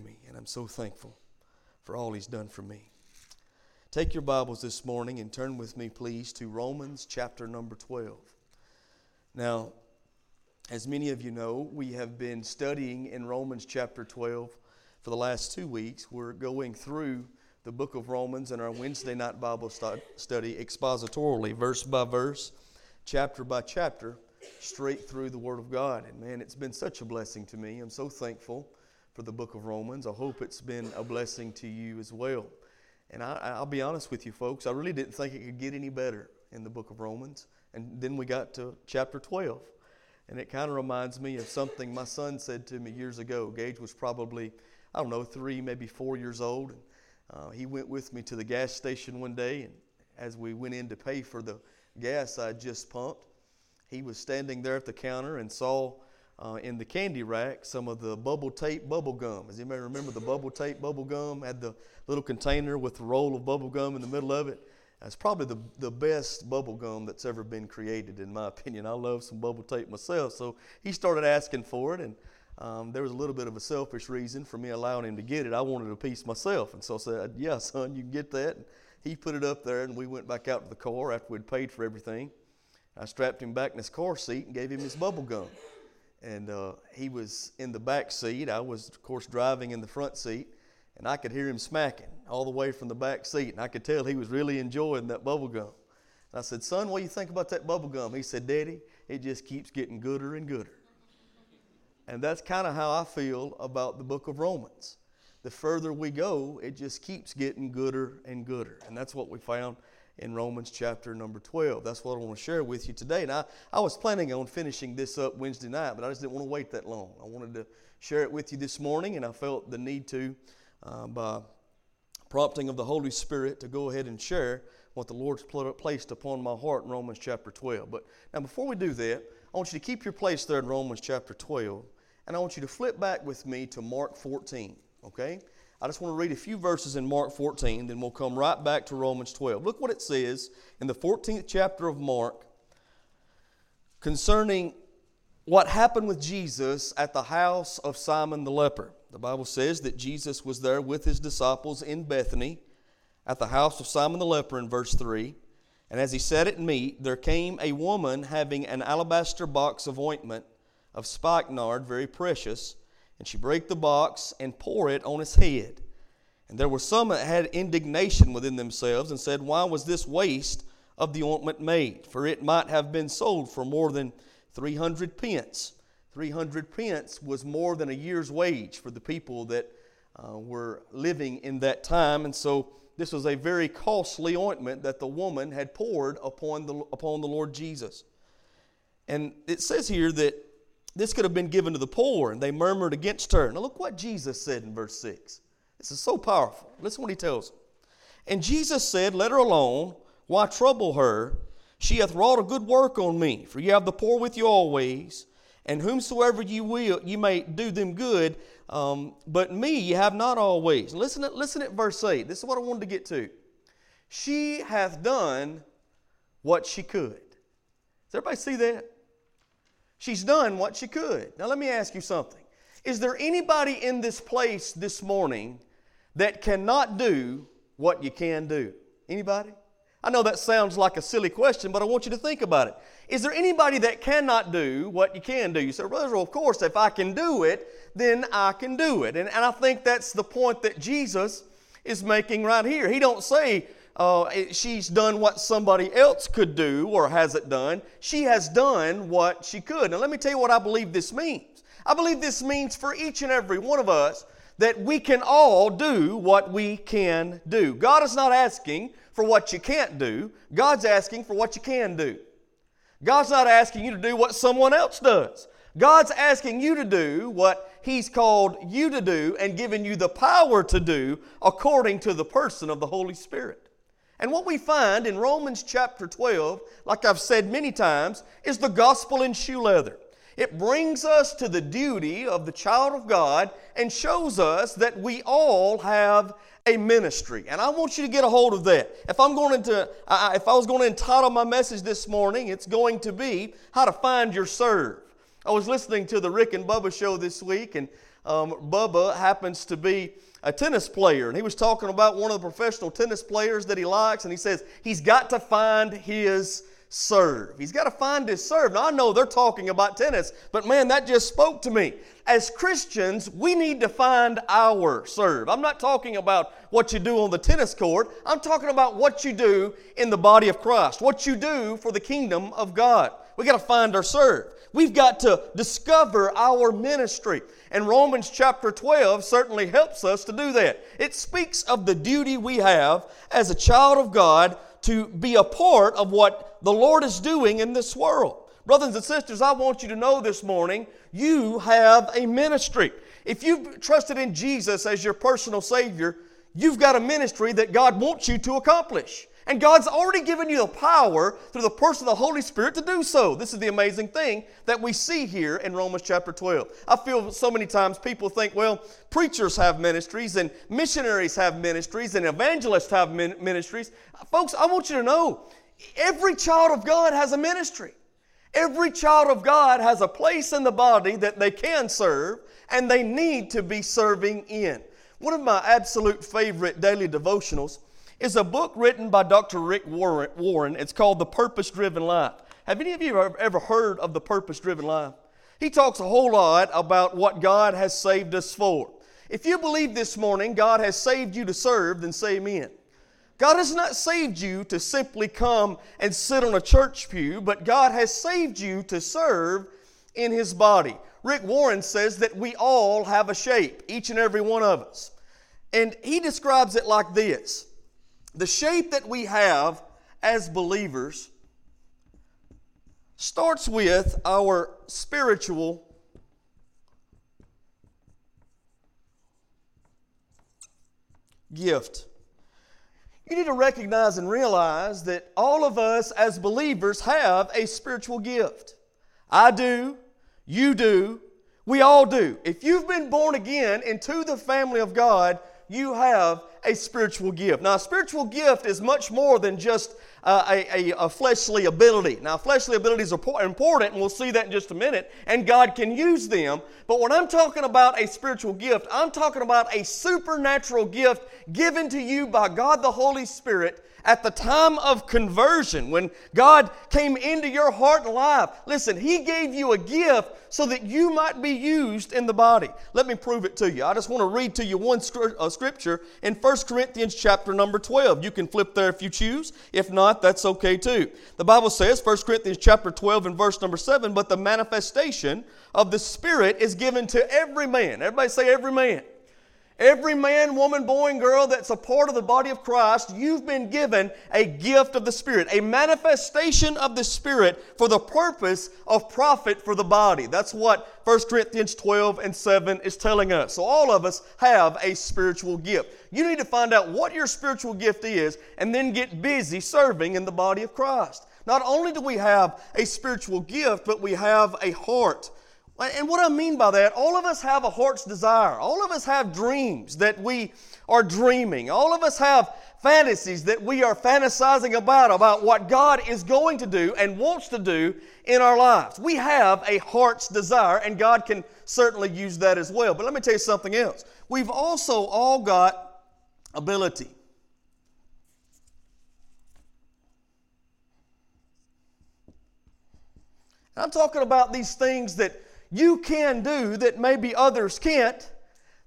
me, and I'm so thankful for all He's done for me. Take your Bibles this morning and turn with me, please, to Romans chapter number 12. Now, as many of you know, we have been studying in Romans chapter 12 for the last two weeks. We're going through the book of Romans in our Wednesday night Bible study expositorily, verse by verse, chapter by chapter, straight through the Word of God. And man, it's been such a blessing to me. I'm so thankful for the book of Romans. I hope it's been a blessing to you as well. And I, will be honest with you, folks, I really didn't think it could get any better in the book of Romans. And then we got to chapter 12. And it kind of reminds me of something my son said to me years ago. Gage was probably, I don't know, three, maybe four years old. And, uh, he went with me to the gas station one day, and as we went in to pay for the gas I just pumped, he was standing there at the counter and saw uh, in the candy rack some of the bubble tape bubble gum. Does anybody remember the bubble tape bubble gum? Had the little container with the roll of bubble gum in the middle of it. It's probably the, the best bubble gum that's ever been created, in my opinion. I love some bubble tape myself. So he started asking for it, and um, there was a little bit of a selfish reason for me allowing him to get it. I wanted a piece myself. And so I said, Yeah, son, you can get that. And he put it up there, and we went back out to the car after we'd paid for everything. I strapped him back in his car seat and gave him his bubble gum and uh, he was in the back seat. I was, of course, driving in the front seat, and I could hear him smacking all the way from the back seat, and I could tell he was really enjoying that bubble gum. And I said, "Son, what do you think about that bubble gum?" He said, "Daddy, it just keeps getting gooder and gooder." And that's kind of how I feel about the book of Romans. The further we go, it just keeps getting gooder and gooder, and that's what we found in Romans chapter number 12. That's what I want to share with you today. And I, I was planning on finishing this up Wednesday night, but I just didn't want to wait that long. I wanted to share it with you this morning, and I felt the need to, uh, by prompting of the Holy Spirit, to go ahead and share what the Lord's placed upon my heart in Romans chapter 12. But now, before we do that, I want you to keep your place there in Romans chapter 12, and I want you to flip back with me to Mark 14, okay? I just want to read a few verses in Mark 14, then we'll come right back to Romans 12. Look what it says in the 14th chapter of Mark concerning what happened with Jesus at the house of Simon the leper. The Bible says that Jesus was there with his disciples in Bethany at the house of Simon the leper in verse 3. And as he sat at meat, there came a woman having an alabaster box of ointment of spikenard, very precious and she brake the box and pour it on his head. And there were some that had indignation within themselves and said, Why was this waste of the ointment made? For it might have been sold for more than 300 pence. 300 pence was more than a year's wage for the people that uh, were living in that time. And so this was a very costly ointment that the woman had poured upon the, upon the Lord Jesus. And it says here that this could have been given to the poor, and they murmured against her. Now, look what Jesus said in verse 6. This is so powerful. Listen what he tells them. And Jesus said, Let her alone. Why trouble her? She hath wrought a good work on me. For you have the poor with you always, and whomsoever you will, you may do them good. Um, but me you have not always. Listen at, listen at verse 8. This is what I wanted to get to. She hath done what she could. Does everybody see that? She's done what she could. Now, let me ask you something. Is there anybody in this place this morning that cannot do what you can do? Anybody? I know that sounds like a silly question, but I want you to think about it. Is there anybody that cannot do what you can do? You say, Brother, well, of course, if I can do it, then I can do it. And, and I think that's the point that Jesus is making right here. He don't say, uh, she's done what somebody else could do or hasn't done. She has done what she could. Now, let me tell you what I believe this means. I believe this means for each and every one of us that we can all do what we can do. God is not asking for what you can't do, God's asking for what you can do. God's not asking you to do what someone else does. God's asking you to do what He's called you to do and given you the power to do according to the person of the Holy Spirit. And what we find in Romans chapter 12, like I've said many times, is the gospel in shoe leather. It brings us to the duty of the child of God and shows us that we all have a ministry. And I want you to get a hold of that. If I'm going to, if I was going to entitle my message this morning, it's going to be how to find your serve. I was listening to the Rick and Bubba show this week, and um, Bubba happens to be a tennis player, and he was talking about one of the professional tennis players that he likes, and he says he's got to find his serve. He's got to find his serve. Now, I know they're talking about tennis, but man, that just spoke to me. As Christians, we need to find our serve. I'm not talking about what you do on the tennis court, I'm talking about what you do in the body of Christ, what you do for the kingdom of God. We got to find our serve. We've got to discover our ministry. And Romans chapter 12 certainly helps us to do that. It speaks of the duty we have as a child of God to be a part of what the Lord is doing in this world. Brothers and sisters, I want you to know this morning you have a ministry. If you've trusted in Jesus as your personal Savior, you've got a ministry that God wants you to accomplish. And God's already given you the power through the person of the Holy Spirit to do so. This is the amazing thing that we see here in Romans chapter 12. I feel so many times people think, well, preachers have ministries, and missionaries have ministries, and evangelists have ministries. Folks, I want you to know every child of God has a ministry. Every child of God has a place in the body that they can serve, and they need to be serving in. One of my absolute favorite daily devotionals is a book written by Dr. Rick Warren. It's called The Purpose Driven Life. Have any of you ever heard of The Purpose Driven Life? He talks a whole lot about what God has saved us for. If you believe this morning God has saved you to serve, then say amen. God has not saved you to simply come and sit on a church pew, but God has saved you to serve in His body. Rick Warren says that we all have a shape, each and every one of us. And he describes it like this the shape that we have as believers starts with our spiritual gift. You need to recognize and realize that all of us as believers have a spiritual gift. I do, you do, we all do. If you've been born again into the family of God, you have a spiritual gift. Now, a spiritual gift is much more than just uh, a, a, a, fleshly ability. Now, fleshly abilities are important, and we'll see that in just a minute, and God can use them. But when I'm talking about a spiritual gift, I'm talking about a supernatural gift given to you by God the Holy Spirit at the time of conversion, when God came into your heart and life, listen, He gave you a gift so that you might be used in the body. Let me prove it to you. I just want to read to you one uh, scripture in 1 Corinthians chapter number 12. You can flip there if you choose. If not, that's okay too. The Bible says, 1 Corinthians chapter 12 and verse number 7, but the manifestation of the Spirit is given to every man. Everybody say every man. Every man, woman, boy, and girl that's a part of the body of Christ, you've been given a gift of the Spirit, a manifestation of the Spirit for the purpose of profit for the body. That's what 1 Corinthians 12 and 7 is telling us. So all of us have a spiritual gift. You need to find out what your spiritual gift is and then get busy serving in the body of Christ. Not only do we have a spiritual gift, but we have a heart and what I mean by that, all of us have a heart's desire. All of us have dreams that we are dreaming. All of us have fantasies that we are fantasizing about, about what God is going to do and wants to do in our lives. We have a heart's desire, and God can certainly use that as well. But let me tell you something else. We've also all got ability. I'm talking about these things that you can do that maybe others can't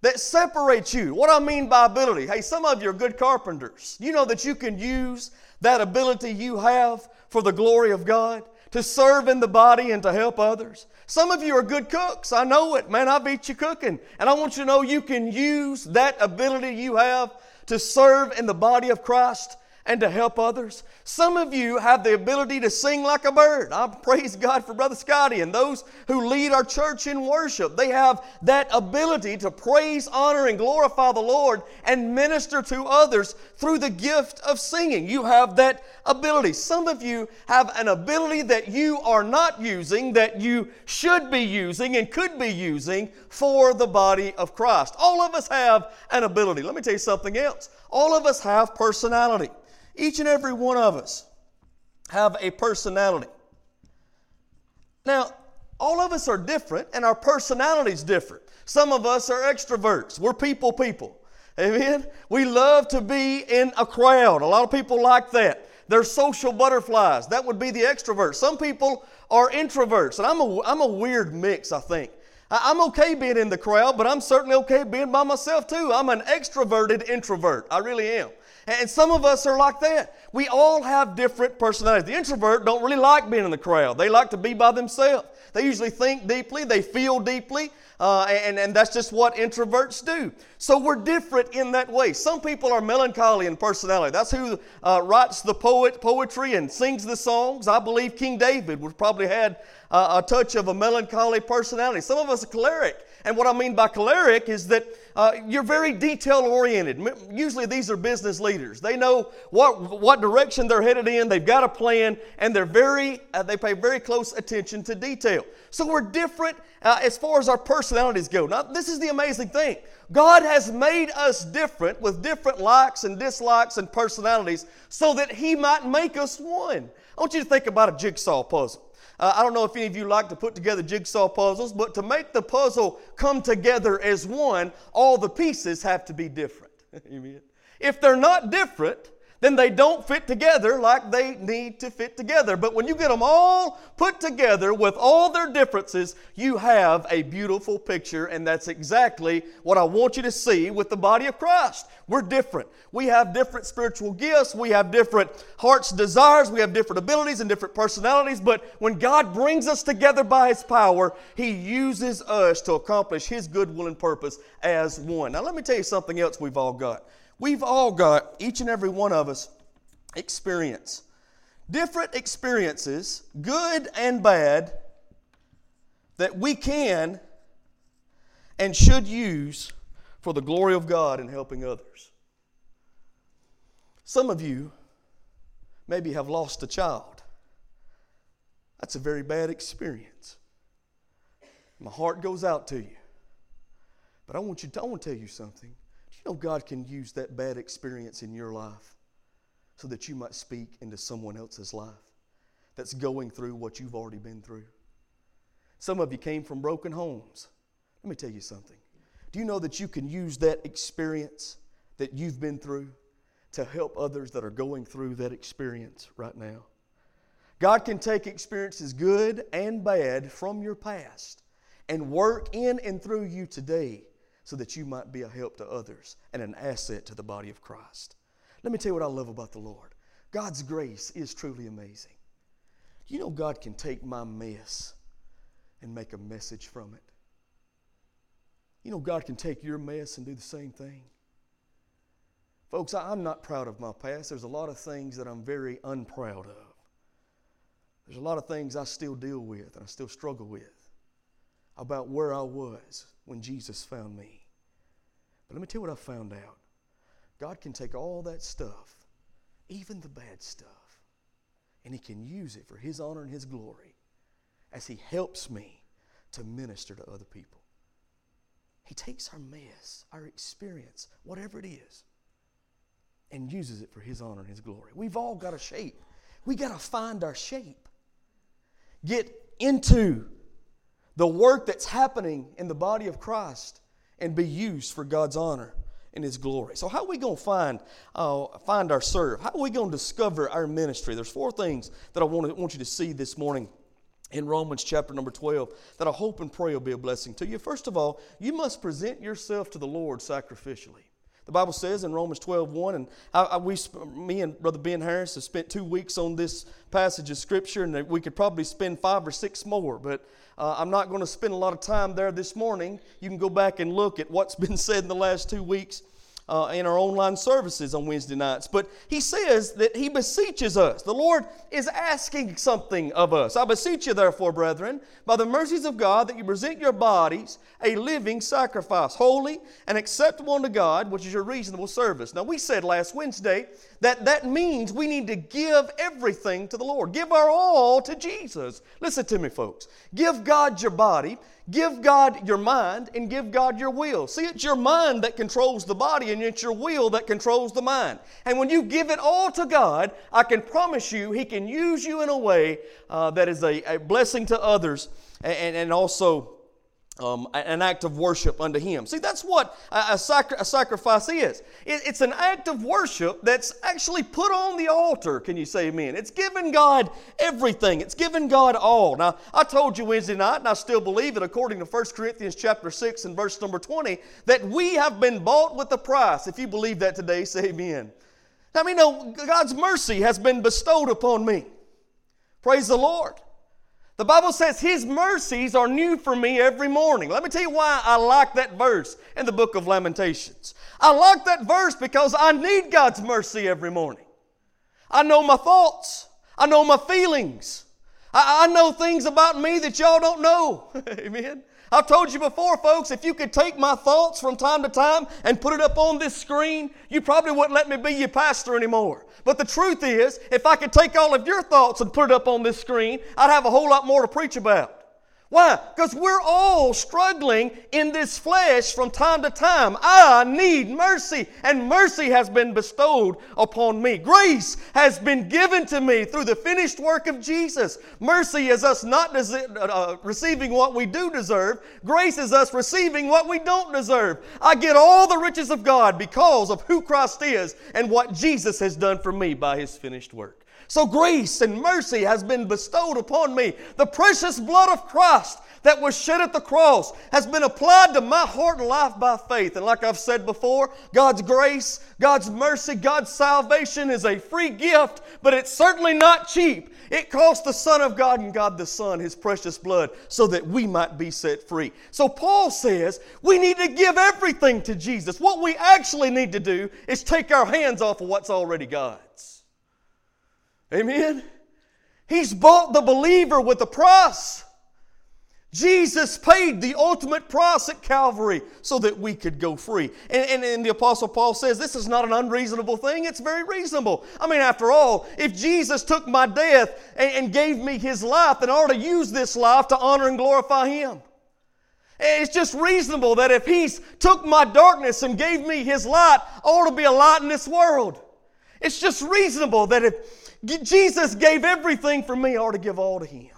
that separates you. What I mean by ability, hey, some of you are good carpenters. You know that you can use that ability you have for the glory of God to serve in the body and to help others. Some of you are good cooks. I know it. Man, I beat you cooking. And I want you to know you can use that ability you have to serve in the body of Christ and to help others. Some of you have the ability to sing like a bird. I praise God for Brother Scotty and those who lead our church in worship. They have that ability to praise, honor, and glorify the Lord and minister to others through the gift of singing. You have that ability. Some of you have an ability that you are not using, that you should be using and could be using for the body of Christ. All of us have an ability. Let me tell you something else. All of us have personality. Each and every one of us have a personality. Now, all of us are different and our personality is different. Some of us are extroverts. We're people people. Amen? We love to be in a crowd. A lot of people like that. They're social butterflies. That would be the extroverts. Some people are introverts, and I'm a, I'm a weird mix, I think. I'm okay being in the crowd, but I'm certainly okay being by myself too. I'm an extroverted introvert. I really am. And some of us are like that. We all have different personalities. The introvert don't really like being in the crowd. They like to be by themselves. They usually think deeply, they feel deeply, uh, and, and that's just what introverts do. So we're different in that way. Some people are melancholy in personality. That's who uh, writes the poet poetry and sings the songs. I believe King David would probably had uh, a touch of a melancholy personality. Some of us are choleric. And what I mean by choleric is that uh, you're very detail oriented. Usually these are business leaders. They know what, what direction they're headed in, they've got a plan, and they're very, uh, they pay very close attention to detail. So we're different uh, as far as our personalities go. Now, this is the amazing thing. God has made us different with different likes and dislikes and personalities so that He might make us one. I want you to think about a jigsaw puzzle. Uh, I don't know if any of you like to put together jigsaw puzzles, but to make the puzzle come together as one, all the pieces have to be different. Amen. If they're not different, then they don't fit together like they need to fit together. But when you get them all put together with all their differences, you have a beautiful picture, and that's exactly what I want you to see with the body of Christ. We're different. We have different spiritual gifts, we have different heart's desires, we have different abilities and different personalities, but when God brings us together by His power, He uses us to accomplish His good will and purpose as one. Now, let me tell you something else we've all got. We've all got, each and every one of us, experience. Different experiences, good and bad, that we can and should use for the glory of God in helping others. Some of you maybe have lost a child. That's a very bad experience. My heart goes out to you. But I want you to, I want to tell you something know God can use that bad experience in your life so that you might speak into someone else's life that's going through what you've already been through. Some of you came from broken homes. Let me tell you something. Do you know that you can use that experience that you've been through to help others that are going through that experience right now? God can take experiences good and bad from your past and work in and through you today so that you might be a help to others and an asset to the body of Christ. Let me tell you what I love about the Lord God's grace is truly amazing. You know, God can take my mess and make a message from it. You know, God can take your mess and do the same thing. Folks, I'm not proud of my past. There's a lot of things that I'm very unproud of. There's a lot of things I still deal with and I still struggle with about where I was when Jesus found me. But let me tell you what I found out God can take all that stuff, even the bad stuff, and He can use it for His honor and His glory as He helps me to minister to other people. He takes our mess, our experience, whatever it is, and uses it for His honor and His glory. We've all got a shape. We got to find our shape. Get into the work that's happening in the body of Christ and be used for God's honor and His glory. So, how are we going to find uh, find our serve? How are we going to discover our ministry? There's four things that I want, to, want you to see this morning in Romans chapter number 12 that I hope and pray will be a blessing to you. First of all, you must present yourself to the Lord sacrificially. The Bible says in Romans 12, 1, and I, I, we, me and Brother Ben Harris have spent two weeks on this passage of Scripture, and we could probably spend five or six more, but uh, I'm not going to spend a lot of time there this morning. You can go back and look at what's been said in the last two weeks uh, in our online services on Wednesday nights. But he says that he beseeches us. The Lord is asking something of us. I beseech you, therefore, brethren, by the mercies of God, that you present your bodies a living sacrifice, holy and acceptable unto God, which is your reasonable service. Now, we said last Wednesday that that means we need to give everything to the Lord, give our all to Jesus. Listen to me, folks. Give God your body Give God your mind and give God your will. See, it's your mind that controls the body and it's your will that controls the mind. And when you give it all to God, I can promise you He can use you in a way uh, that is a, a blessing to others and, and also um, an act of worship unto Him. See, that's what a, a, sacri- a sacrifice is. It, it's an act of worship that's actually put on the altar. Can you say amen? It's given God everything. It's given God all. Now, I told you Wednesday night, and I still believe it, according to 1 Corinthians chapter 6 and verse number 20, that we have been bought with a price. If you believe that today, say amen. I mean, no, God's mercy has been bestowed upon me. Praise the Lord. The Bible says His mercies are new for me every morning. Let me tell you why I like that verse in the book of Lamentations. I like that verse because I need God's mercy every morning. I know my thoughts, I know my feelings, I, I know things about me that y'all don't know. Amen. I've told you before, folks, if you could take my thoughts from time to time and put it up on this screen, you probably wouldn't let me be your pastor anymore. But the truth is, if I could take all of your thoughts and put it up on this screen, I'd have a whole lot more to preach about. Why? Because we're all struggling in this flesh from time to time. I need mercy, and mercy has been bestowed upon me. Grace has been given to me through the finished work of Jesus. Mercy is us not des- uh, receiving what we do deserve, grace is us receiving what we don't deserve. I get all the riches of God because of who Christ is and what Jesus has done for me by his finished work. So grace and mercy has been bestowed upon me. The precious blood of Christ that was shed at the cross has been applied to my heart and life by faith. And like I've said before, God's grace, God's mercy, God's salvation is a free gift, but it's certainly not cheap. It cost the Son of God and God the Son His precious blood so that we might be set free. So Paul says we need to give everything to Jesus. What we actually need to do is take our hands off of what's already God's. Amen? He's bought the believer with a price. Jesus paid the ultimate price at Calvary so that we could go free. And, and, and, the Apostle Paul says this is not an unreasonable thing, it's very reasonable. I mean, after all, if Jesus took my death and, and gave me his life, then I ought to use this life to honor and glorify him. It's just reasonable that if he's took my darkness and gave me his light, I ought to be a light in this world. It's just reasonable that if Jesus gave everything for me. I ought to give all to Him.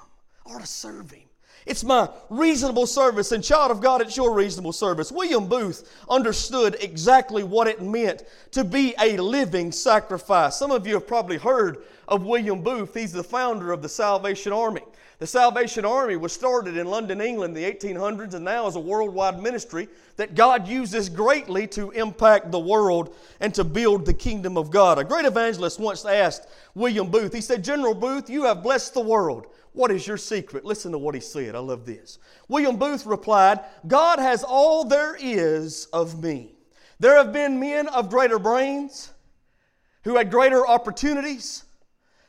I ought to serve Him. It's my reasonable service, and child of God, it's your reasonable service. William Booth understood exactly what it meant to be a living sacrifice. Some of you have probably heard of William Booth. He's the founder of the Salvation Army. The Salvation Army was started in London, England in the 1800s and now is a worldwide ministry that God uses greatly to impact the world and to build the kingdom of God. A great evangelist once asked William Booth, he said, General Booth, you have blessed the world. What is your secret? Listen to what he said. I love this. William Booth replied, God has all there is of me. There have been men of greater brains who had greater opportunities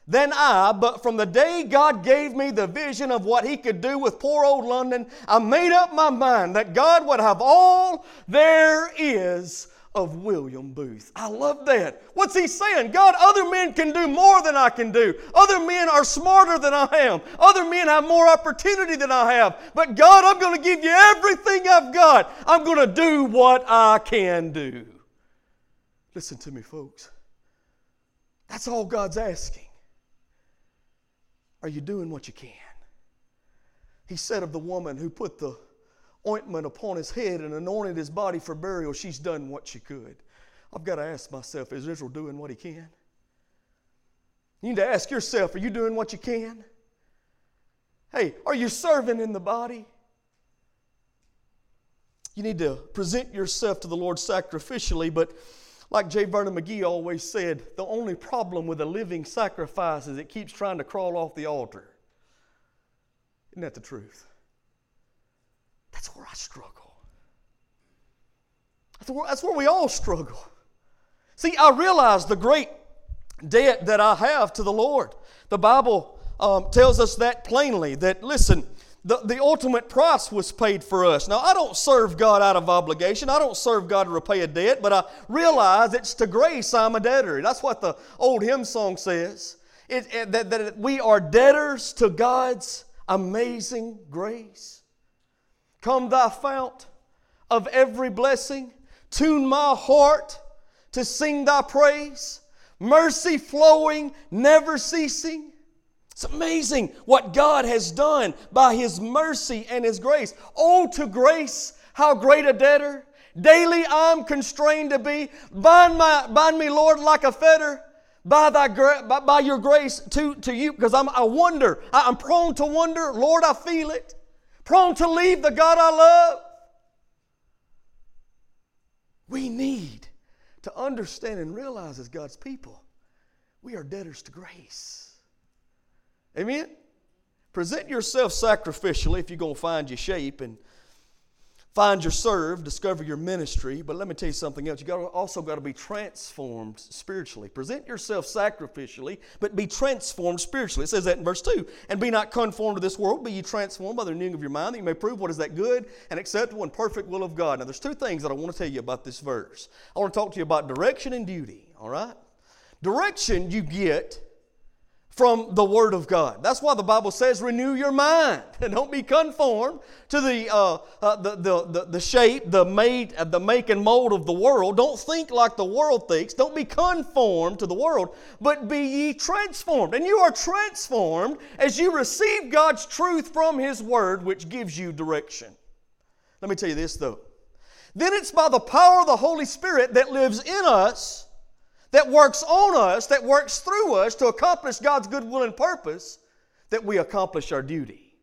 than I, but from the day God gave me the vision of what He could do with poor old London, I made up my mind that God would have all there is of William Booth. I love that. What's he saying? God, other men can do more than I can do. Other men are smarter than I am. Other men have more opportunity than I have. But God, I'm going to give you everything I've got. I'm going to do what I can do. Listen to me, folks. That's all God's asking. Are you doing what you can? He said of the woman who put the ointment upon his head and anointed his body for burial, she's done what she could. I've got to ask myself, is Israel doing what he can? You need to ask yourself, are you doing what you can? Hey, are you serving in the body? You need to present yourself to the Lord sacrificially, but like J. Vernon McGee always said, the only problem with a living sacrifice is it keeps trying to crawl off the altar. Isn't that the truth? That's where I struggle. That's where, that's where we all struggle. See, I realize the great debt that I have to the Lord. The Bible um, tells us that plainly that, listen, the, the ultimate price was paid for us. Now, I don't serve God out of obligation. I don't serve God to repay a debt, but I realize it's to grace I'm a debtor. That's what the old hymn song says. It, it, that, that we are debtors to God's amazing grace. Come, thy fount of every blessing, tune my heart to sing thy praise, mercy flowing, never ceasing It's amazing what God has done by His mercy and His grace. Oh, to grace, how great a debtor. Daily I'm constrained to be. Bind, my, bind me, Lord, like a fetter by, thy, by, by your grace to, to you because I wonder. I, I'm prone to wonder. Lord, I feel it. Prone to leave the God I love. We need to understand and realize as God's people, we are debtors to grace. Amen? Present yourself sacrificially if you're going to find your shape and find your serve, discover your ministry. But let me tell you something else. You got also got to be transformed spiritually. Present yourself sacrificially, but be transformed spiritually. It says that in verse 2. And be not conformed to this world, be ye transformed by the renewing of your mind, that you may prove what is that good and acceptable and perfect will of God. Now, there's two things that I want to tell you about this verse. I want to talk to you about direction and duty, all right? Direction you get from the Word of God. That's why the Bible says, renew your mind and don't be conformed to the, uh, uh, the, the, the, the, shape, the, made, uh, the make and mold of the world. Don't think like the world thinks. Don't be conformed to the world, but be ye transformed. And you are transformed as you receive God's truth from His Word, which gives you direction. Let me tell you this, though. Then it's by the power of the Holy Spirit that lives in us that works on us, that works through us to accomplish God's good will and purpose, that we accomplish our duty.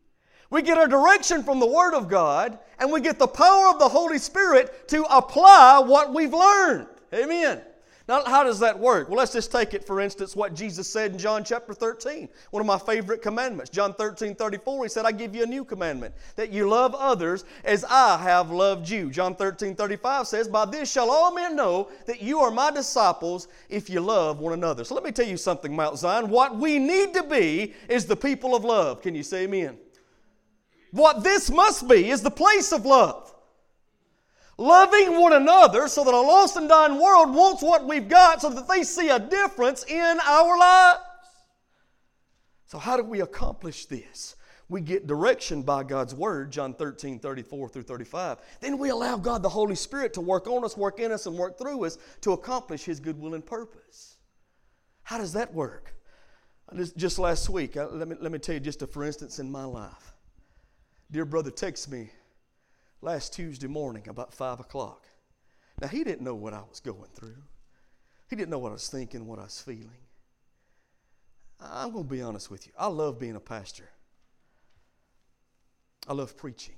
We get our direction from the Word of God, and we get the power of the Holy Spirit to apply what we've learned. Amen. Now, how does that work? Well, let's just take it, for instance, what Jesus said in John chapter 13, one of my favorite commandments. John 13, 34, he said, I give you a new commandment, that you love others as I have loved you. John 13, 35 says, By this shall all men know that you are my disciples if you love one another. So let me tell you something, Mount Zion. What we need to be is the people of love. Can you say amen? What this must be is the place of love loving one another so that a lost and dying world wants what we've got so that they see a difference in our lives. So, how do we accomplish this? We get direction by God's Word, John 13, 34 through 35. Then we allow God the Holy Spirit to work on us, work in us, and work through us to accomplish His good will and purpose. How does that work? Just, last week, let me, let me tell you just a for instance in my life. Dear brother texted me last Tuesday morning about 5 o'clock. Now, he didn't know what I was going through, he didn't know what I was thinking, what I was feeling. I'm going to be honest with you. I love being a pastor, I love preaching.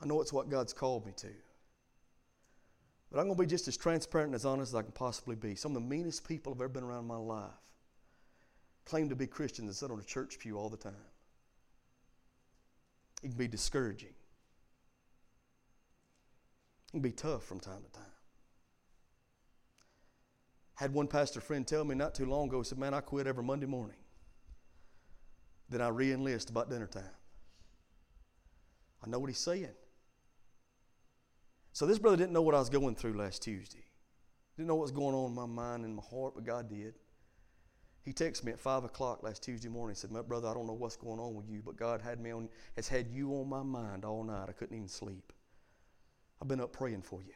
I know it's what God's called me to. But I'm going to be just as transparent and as honest as I can possibly be. Some of the meanest people I've ever been around in my life claim to be Christians and sit on a church pew all the time. It can be discouraging. It can be tough from time to time. Had one pastor friend tell me not too long ago, he said, Man, I quit every Monday morning. Then I re enlist about dinner time. I know what he's saying. So this brother didn't know what I was going through last Tuesday. Didn't know what was going on in my mind and my heart, but God did. He texted me at five o'clock last Tuesday morning. He said, "My brother, I don't know what's going on with you, but God had me on, has had you on my mind all night. I couldn't even sleep. I've been up praying for you.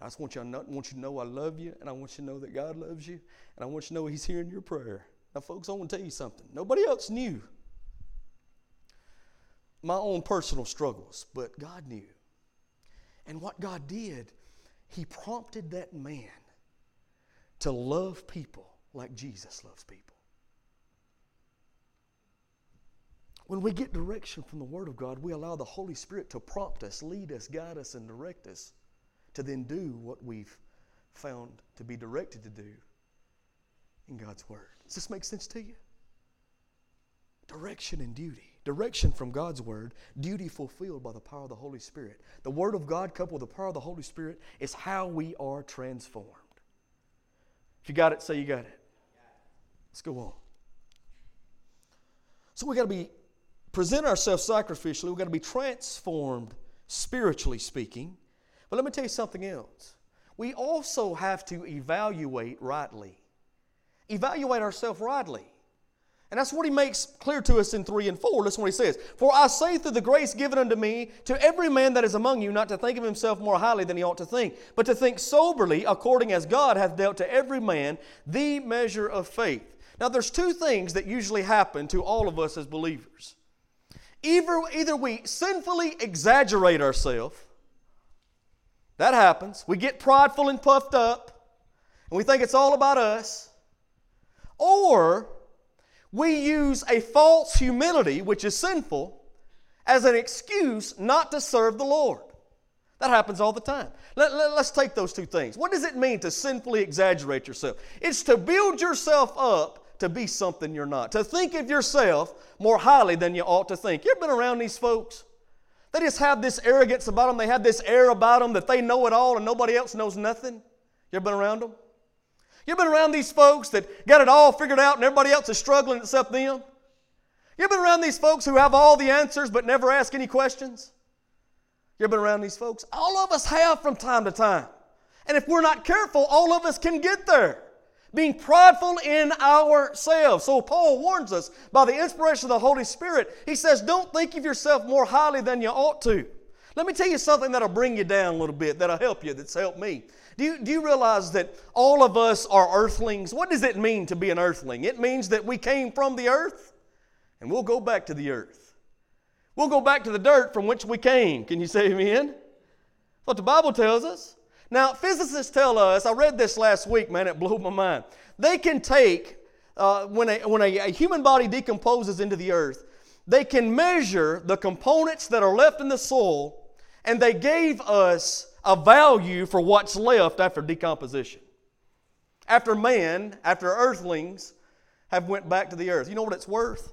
I just want you, know, want you to know I love you, and I want you to know that God loves you, and I want you to know He's hearing your prayer. Now, folks, I want to tell you something. Nobody else knew my own personal struggles, but God knew. And what God did, He prompted that man to love people like Jesus loves people. When we get direction from the Word of God, we allow the Holy Spirit to prompt us, lead us, guide us, and direct us to then do what we've found to be directed to do in God's Word. Does this make sense to you? Direction and duty. Direction from God's Word, duty fulfilled by the power of the Holy Spirit. The Word of God coupled with the power of the Holy Spirit is how we are transformed. If you got it, say you got it. Let's go on. So we got to be present ourselves sacrificially. We've got to be transformed spiritually speaking. But let me tell you something else. We also have to evaluate rightly. Evaluate ourselves rightly. And that's what he makes clear to us in 3 and 4. Listen what he says. For I say through the grace given unto me to every man that is among you not to think of himself more highly than he ought to think, but to think soberly according as God hath dealt to every man the measure of faith. Now, there's two things that usually happen to all of us as believers. Either, either we sinfully exaggerate ourselves, that happens. We get prideful and puffed up, and we think it's all about us. Or we use a false humility, which is sinful, as an excuse not to serve the Lord. That happens all the time. Let, let, us take those two things. What does it mean to sinfully exaggerate yourself? It's to build yourself up to be something you're not, to think of yourself more highly than you ought to think. You ever been around these folks? They just have this arrogance about them. They have this air about them that they know it all and nobody else knows nothing. You ever been around them? You ever been around these folks that got it all figured out and everybody else is struggling except them? You ever been around these folks who have all the answers but never ask any questions? You ever been around these folks? All of us have from time to time. And if we're not careful, all of us can get there. Being prideful in ourselves. So Paul warns us by the inspiration of the Holy Spirit. He says, Don't think of yourself more highly than you ought to. Let me tell you something that'll bring you down a little bit, that'll help you, that's helped me. Do you, do you realize that all of us are earthlings? What does it mean to be an earthling? It means that we came from the earth and we'll go back to the earth. We'll go back to the dirt from which we came. Can you say amen? What the Bible tells us. Now, physicists tell us, I read this last week, man, it blew my mind. They can take, uh, when, a, when a, a human body decomposes into the earth, they can measure the components that are left in the soil, and they gave us a value for what's left after decomposition. After man, after earthlings have went back to the earth. You know what it's worth?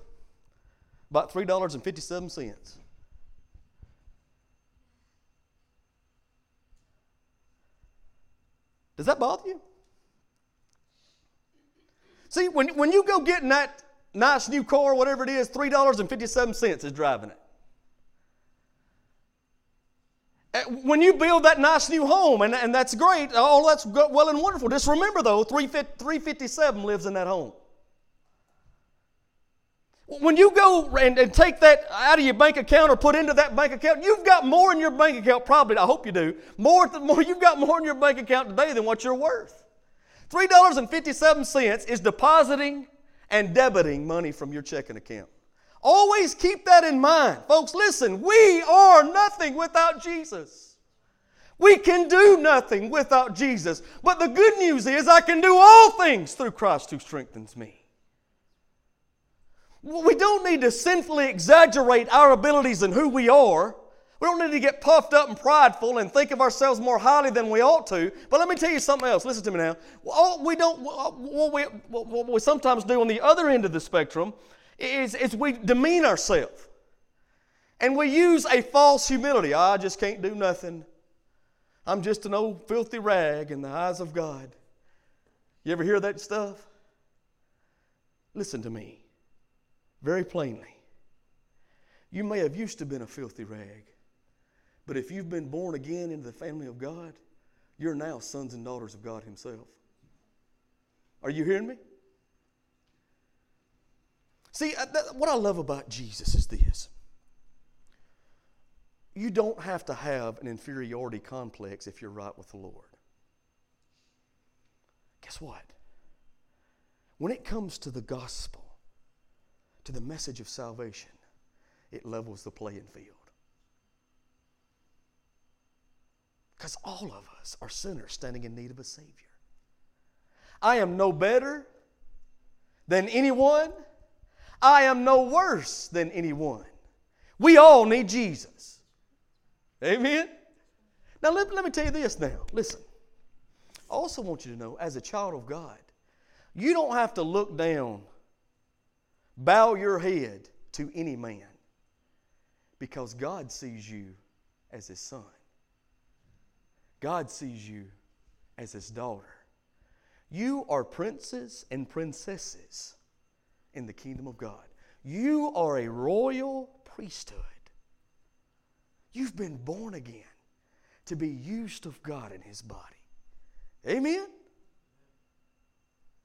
About $3.57. Does that bother you? See, when, when you go getting that nice new car, whatever it is, $3.57 is driving it. Uh, when you build that nice new home, and, and that's great, all that's well and wonderful. Just remember, though, 357 lives in that home. When you go and, and, take that out of your bank account or put into that bank account, you've got more in your bank account, probably, I hope you do, more, more you've got more in your bank account today than what you're worth. $3.57 is depositing and debiting money from your checking account. Always keep that in mind. Folks, listen, we are nothing without Jesus. We can do nothing without Jesus. But the good news is, I can do all things through Christ who strengthens me. We don't need to sinfully exaggerate our abilities and who we are. We don't need to get puffed up and prideful and think of ourselves more highly than we ought to. But let me tell you something else. Listen to me now. Uh, what we don't, what we, what we sometimes do on the other end of the spectrum is, is we demean ourselves. And we use a false humility. I just can't do nothing. I'm just an old filthy rag in the eyes of God. You ever hear that stuff? Listen to me very plainly. You may have used to been a filthy rag, but if you've been born again into the family of God, you're now sons and daughters of God Himself. Are you hearing me? See, uh, what I love about Jesus is this you don't have to have an inferiority complex if you're right with the Lord. Guess what? When it comes to the gospel, to the message of salvation, it levels the playing field. Because all of us are sinners standing in need of a Savior. I am no better than anyone. I am no worse than anyone. We all need Jesus. Amen? Now, let, let me tell you this now. Listen. I also want you to know, as a child of God, you don't have to look down Bow your head to any man because God sees you as his son. God sees you as his daughter. You are princes and princesses in the kingdom of God. You are a royal priesthood. You've been born again to be used of God in his body. Amen?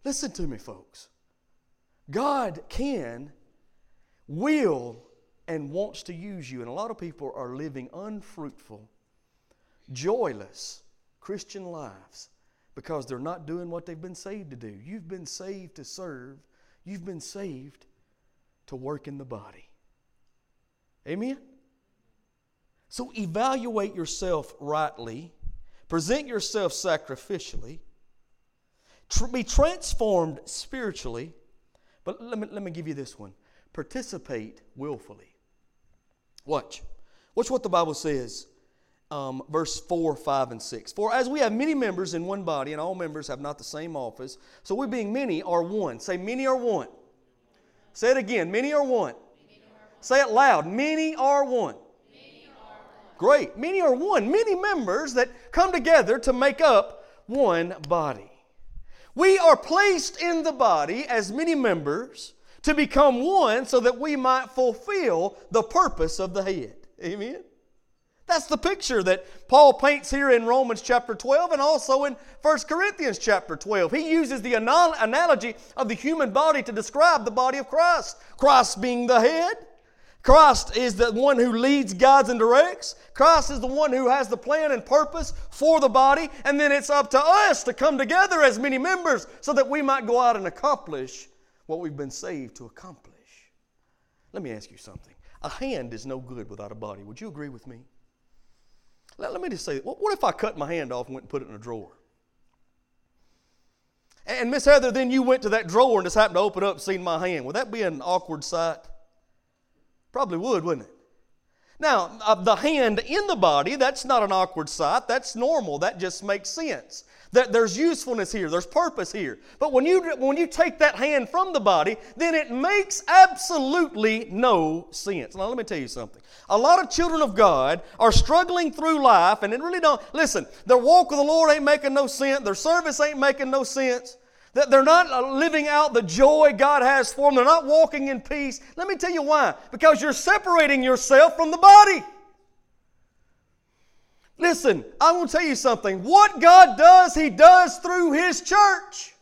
Listen to me, folks. God can, will, and wants to use you. And a lot of people are living unfruitful, joyless Christian lives because they're not doing what they've been saved to do. You've been saved to serve You've been saved to work in the body. Amen? So evaluate yourself rightly, present yourself sacrificially, tr- be transformed spiritually. But let me, let me give you this one participate willfully. Watch. Watch what the Bible says, um, verse 4, 5, and 6. For as we have many members in one body, and all members have not the same office, so we being many are one. Say, many are one. Say it again, many are one. Say it loud, many are one. Great. Many are one. Many members that come together to make up one body. We are placed in the body as many members to become one so that we might fulfill the purpose of the head. Amen. That's the picture that Paul paints here in Romans chapter 12 and also in 1 Corinthians chapter 12. He uses the analogy of the human body to describe the body of Christ. Christ being the head, Christ is the one who leads, guides, and directs. Christ is the one who has the plan and purpose for the body. And then it's up to us to come together as many members so that we might go out and accomplish what we've been saved to accomplish. Let me ask you something. A hand is no good without a body. Would you agree with me? Let, let me just say, what, what if I cut my hand off and went and put it in a drawer? And Miss Heather, then you went to that drawer and just happened to open up seen my hand. Would that be an awkward sight? Probably would, wouldn't it? Now, uh, the hand in the body, that's not an awkward sight. That's normal. That just makes sense. That there's usefulness here, there's purpose here. But when you, when you take that hand from the body, then it makes absolutely no sense. Now, let me tell you something. A lot of children of God are struggling through life, and it really don't. Listen, their walk with the Lord ain't making no sense, their service ain't making no sense. That they're not uh, living out the joy God has for them. They're not walking in peace. Let me tell you why. Because you're separating yourself from the body. Listen, I want to tell you something. What God does, He does through His church.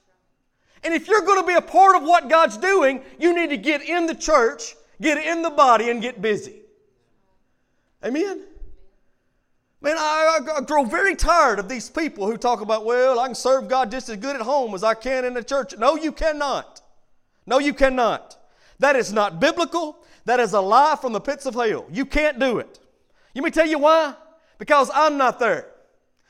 And if you're going to be a part of what God's doing, you need to get in the church, get in the body, and get busy. Amen? Man, I, I, grow very tired of these people who talk about, well, I can serve God just as good at home as I can in the church. No, you cannot. No, you cannot. That is not biblical. That is a lie from the pits of hell. You can't do it. Let me tell you why. Because I'm not there.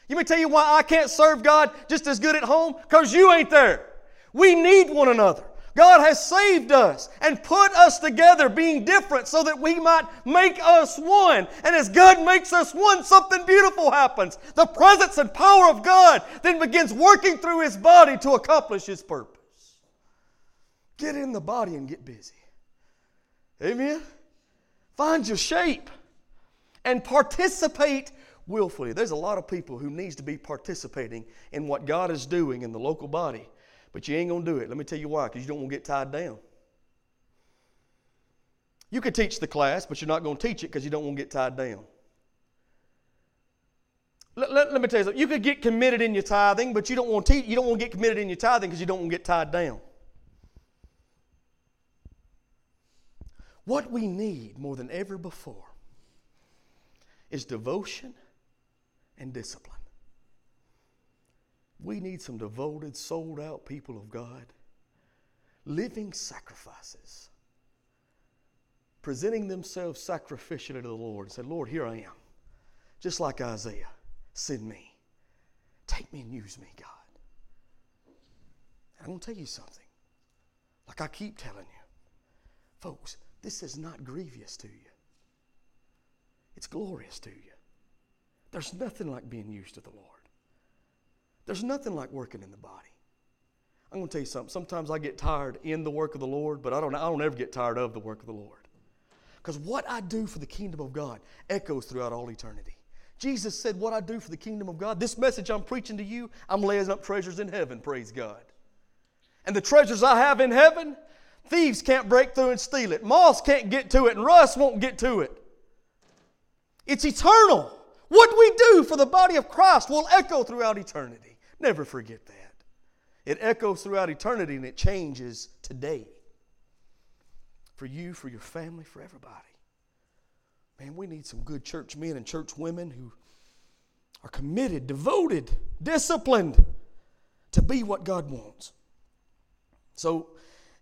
Let me tell you why I can't serve God just as good at home. Because you ain't there. We need one another. God has saved us and put us together, being different, so that we might make us one. And as God makes us one, something beautiful happens. The presence and power of God then begins working through His body to accomplish His purpose. Get in the body and get busy. Amen? Find your shape and participate willfully. There's a lot of people who needs to be participating in what God is doing in the local body but you ain't going to do it. Let me tell you why, because you don't want to get tied down. You could teach the class, but you're not going to teach it because you don't want to get tied down. Let, let, let, me tell you something. You could get committed in your tithing, but you don't want to you don't want to get committed in your tithing because you don't want to get tied down. What we need more than ever before is devotion and discipline. We need some devoted, sold out people of God, living sacrifices, presenting themselves sacrificially to the Lord and say, Lord, here I am. Just like Isaiah, send me. Take me and use me, God. I'm going to tell you something. Like I keep telling you, folks, this is not grievous to you, it's glorious to you. There's nothing like being used to the Lord. There's nothing like working in the body. I'm going to tell you something. Sometimes I get tired in the work of the Lord, but I don't, I don't ever get tired of the work of the Lord. Because what I do for the kingdom of God echoes throughout all eternity. Jesus said, What I do for the kingdom of God, this message I'm preaching to you, I'm laying up treasures in heaven, praise God. And the treasures I have in heaven, thieves can't break through and steal it. Moths can't get to it, and rust won't get to it. It's eternal. What we do for the body of Christ will echo throughout eternity. Never forget that. It echoes throughout eternity and it changes today. For you, for your family, for everybody. Man, we need some good church men and church women who are committed, devoted, disciplined to be what God wants. So,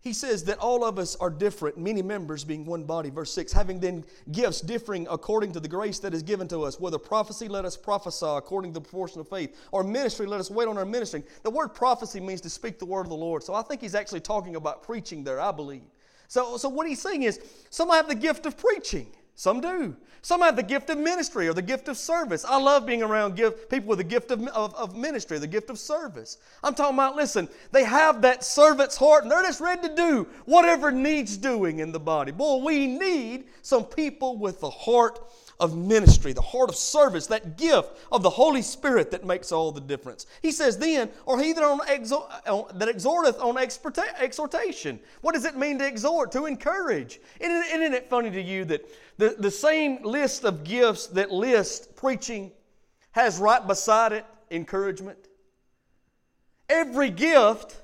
he says that all of us are different, many members being one body. Verse 6 having then gifts differing according to the grace that is given to us. Whether prophecy, let us prophesy according to the proportion of faith, or ministry, let us wait on our ministering. The word prophecy means to speak the word of the Lord. So I think he's actually talking about preaching there, I believe. So, so what he's saying is some have the gift of preaching. Some do. Some have the gift of ministry or the gift of service. I love being around give, people with the gift of, of, of, ministry, the gift of service. I'm talking about, listen, they have that servant's heart and they're just ready to do whatever needs doing in the body. Boy, we need some people with the heart of ministry, the heart of service, that gift of the Holy Spirit that makes all the difference. He says, then, or he that, on exo- that exhorteth on exhortation. What does it mean to exhort? To encourage. Isn't, isn't it funny to you that the, the same list of gifts that list preaching has right beside it encouragement? Every gift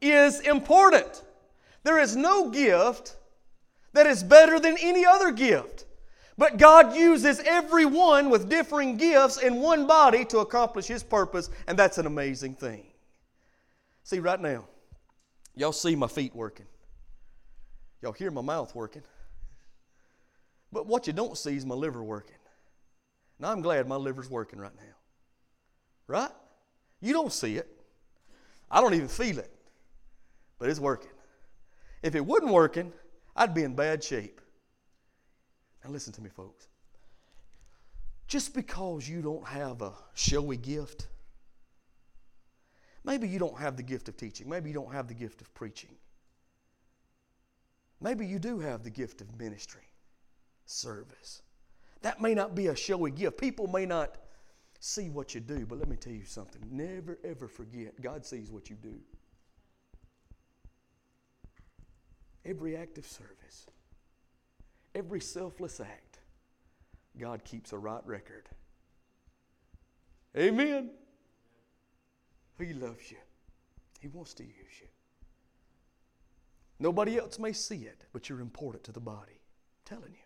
is important. There is no gift that is better than any other gift. But God uses everyone with differing gifts in one body to accomplish His purpose, and that's an amazing thing. See, right now, y'all see my feet working, y'all hear my mouth working. But what you don't see is my liver working. Now, I'm glad my liver's working right now. Right? You don't see it. I don't even feel it. But it's working. If it wasn't working, I'd be in bad shape. Now, listen to me, folks. Just because you don't have a showy gift, maybe you don't have the gift of teaching, maybe you don't have the gift of preaching, maybe you do have the gift of ministry, service. That may not be a showy gift. People may not see what you do, but let me tell you something. Never, ever forget God sees what you do. Every act of service every selfless act, God keeps a right record. Amen. He loves you. He wants to use you. Nobody else may see it, but you're important to the body. I'm telling you.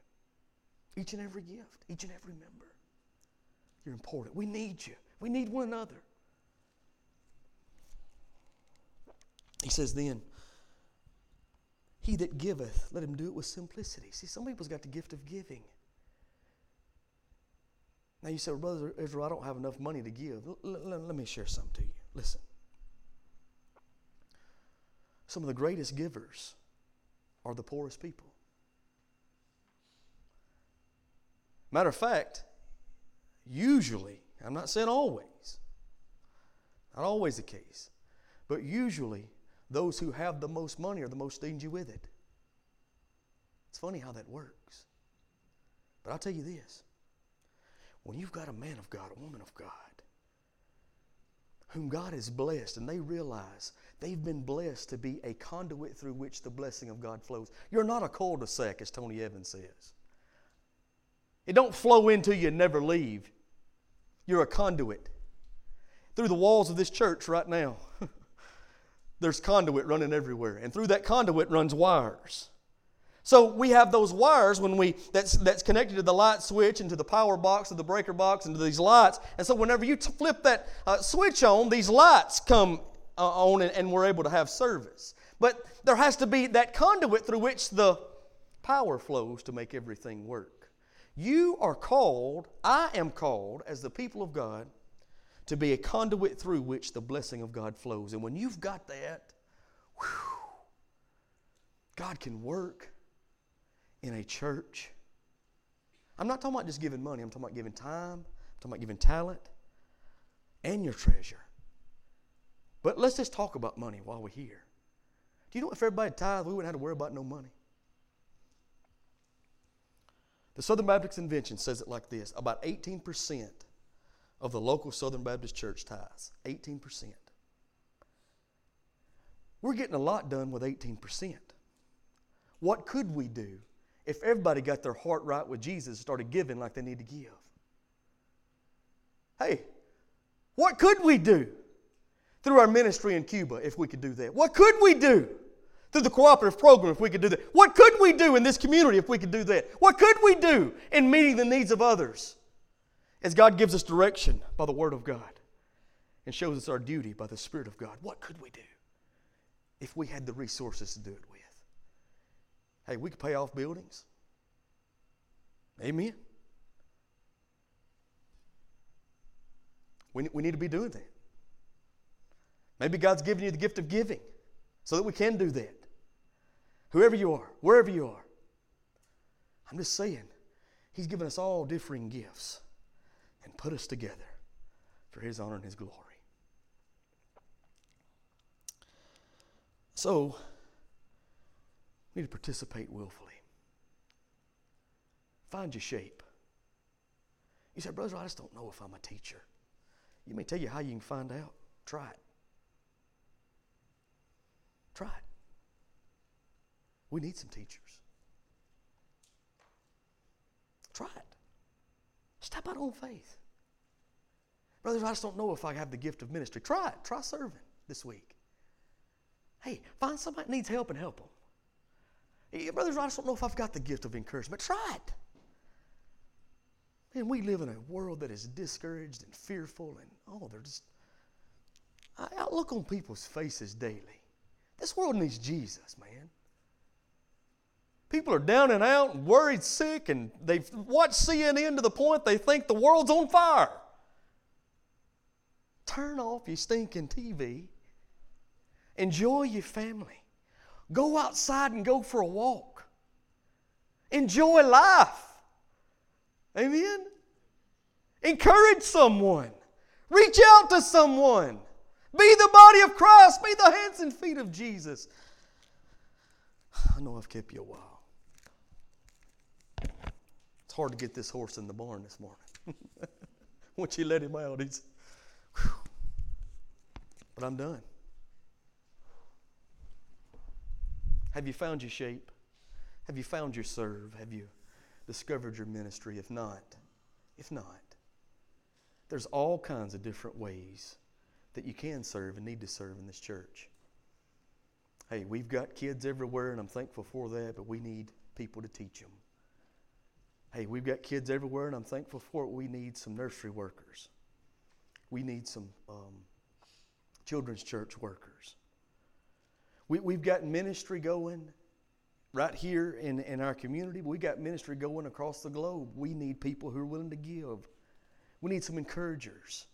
Each and every gift, each and every member. You're important. We need you. We need one another. He says then, he that giveth, let him do it with simplicity. See, some people's got the gift of giving. Now you say, well, Brother Israel, I don't have enough money to give. L- l- let me share something to you. Listen. Some of the greatest givers are the poorest people. Matter of fact, usually, I'm not saying always, not always the case, but usually those who have the most money are the most stingy with it. It's funny how that works. But I'll tell you this when you've got a man of God, a woman of God, whom God has blessed, and they realize they've been blessed to be a conduit through which the blessing of God flows. You're not a cul-de-sac, as Tony Evans says. It don't flow into you and never leave. You're a conduit. Through the walls of this church right now, there's conduit running everywhere. And through that conduit runs wires. So we have those wires when we that's that's connected to the light switch and to the power box of the breaker box and to these lights. And so whenever you t- flip that uh, switch on, these lights come uh, on and, and we're able to have service. But there has to be that conduit through which the power flows to make everything work. You are called, I am called, as the people of God, to be a conduit through which the blessing of God flows. And when you've got that, whew, God can work in a church. I'm not talking about just giving money, I'm talking about giving time, I'm talking about giving talent and your treasure. But let's just talk about money while we're here. Do you know if everybody tithe, we wouldn't have to worry about no money? The Southern Baptist Convention says it like this about 18% of the local Southern Baptist church tithes 18%. We're getting a lot done with 18%. What could we do if everybody got their heart right with Jesus and started giving like they need to give? Hey, what could we do through our ministry in Cuba if we could do that? What could we do through the cooperative program if we could do that? What could we do in this community if we could do that? What could we do in meeting the needs of others? as God gives us direction by the Word of God and shows us our duty by the Spirit of God, what could we do? if we had the resources to do it with. Hey, we could pay off buildings. Amen. We, we need to be doing that. Maybe God's given you the gift of giving so that we can do that. Whoever you are, wherever you are. I'm just saying, He's given us all differing gifts and put us together for His honor and His glory. So, we need to participate willfully. Find your shape. You say, Brother, I just don't know if I'm a teacher. You may tell you how you can find out. Try it. Try it. We need some teachers. Try it. Step out on faith. Brothers, I just don't know if I have the gift of ministry. Try it. Try serving this week. Hey, find somebody that needs help and help them. Hey, brothers, I just don't know if I've got the gift of encouragement. Try it. Man, we live in a world that is discouraged and fearful, and oh, they're just. I, I look on people's faces daily. This world needs Jesus, man. People are down and out and worried, sick, and they've watched CNN to the point they think the world's on fire. Turn off your stinking TV. Enjoy your family. Go outside and go for a walk. Enjoy life. Amen? Encourage someone. Reach out to someone. Be the body of Christ. Be the hands and feet of Jesus. I know I've kept you a while. It's hard to get this horse in the barn this morning. Once you let him out, he's. Whew. But I'm done. Have you found your shape? Have you found your serve? Have you discovered your ministry? If not, if not, there's all kinds of different ways that you can serve and need to serve in this church. Hey, we've got kids everywhere, and I'm thankful for that, but we need people to teach them. Hey, we've got kids everywhere, and I'm thankful for it. We need some nursery workers. We need some um, children's church workers. We, we've got ministry going right here in, in our community. We've got ministry going across the globe. We need people who are willing to give. We need some encouragers.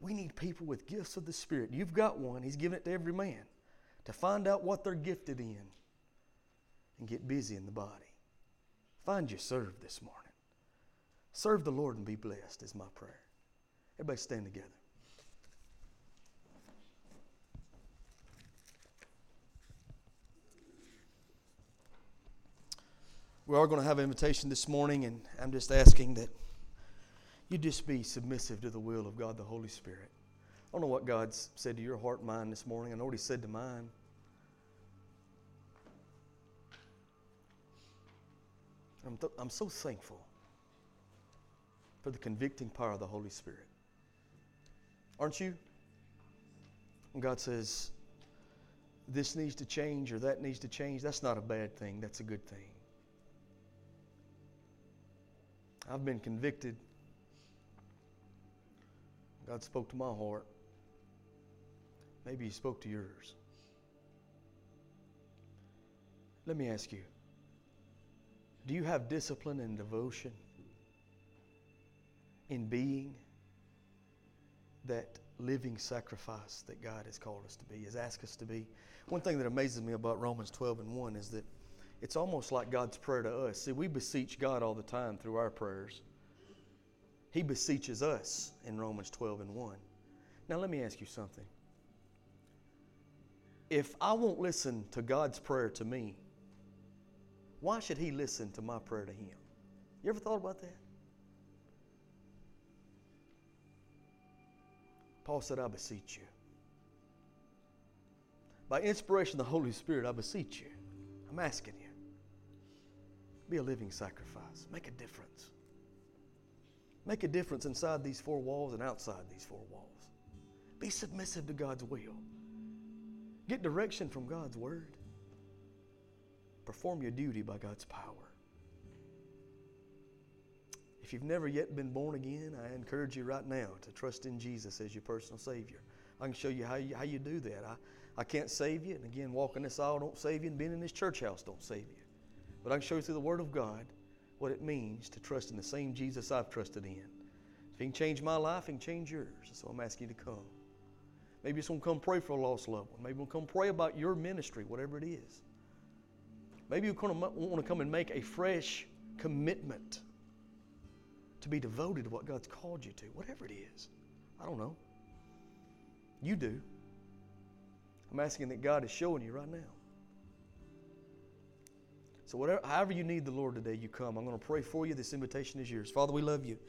We need people with gifts of the Spirit. You've got one, He's given it to every man to find out what they're gifted in and get busy in the body. Find your serve this morning. Serve the Lord and be blessed, is my prayer. Everybody stand together. We are going to have an invitation this morning, and I'm just asking that you just be submissive to the will of God the Holy Spirit. I don't know what God's said to your heart and mind this morning. I know what He said to mine. I'm, th- I'm so thankful for the convicting power of the Holy Spirit. Aren't you? God says, this needs to change or that needs to change, that's not a bad thing, that's a good thing. I've been convicted. God spoke to my heart. Maybe He spoke to yours. Let me ask you do you have discipline and devotion in being that living sacrifice that God has called us to be, has asked us to be? One thing that amazes me about Romans 12 and 1 is that it's almost like God's prayer to us. See, we beseech God all the time through our prayers. He beseeches us in Romans 12 and 1. Now, let me ask you something. If I won't listen to God's prayer to me, why should He listen to my prayer to Him? You ever thought about that? Paul said, I beseech you. By inspiration of the Holy Spirit, I beseech you. I'm asking you. Be a living sacrifice. Make a difference. Make a difference inside these four walls and outside these four walls. Be submissive to God's will. Get direction from God's word. Perform your duty by God's power. If you've never yet been born again, I encourage you right now to trust in Jesus as your personal Savior. I can show you how you, how you do that. I, I can't save you. And again, walking this aisle don't save you, and being in this church house don't save you. But I can show you through the Word of God what it means to trust in the same Jesus I've trusted in. If He can change my life, He can change yours. So I'm asking you to come. Maybe just want to come pray for a lost loved one. Maybe to come pray about your ministry, whatever it is. Maybe you want to come and make a fresh commitment to be devoted to what God's called you to, whatever it is. I don't know. You do. I'm asking that God is showing you right now. So, whatever, however you need the Lord today, you come. I'm going to pray for you. This invitation is yours. Father, we love you.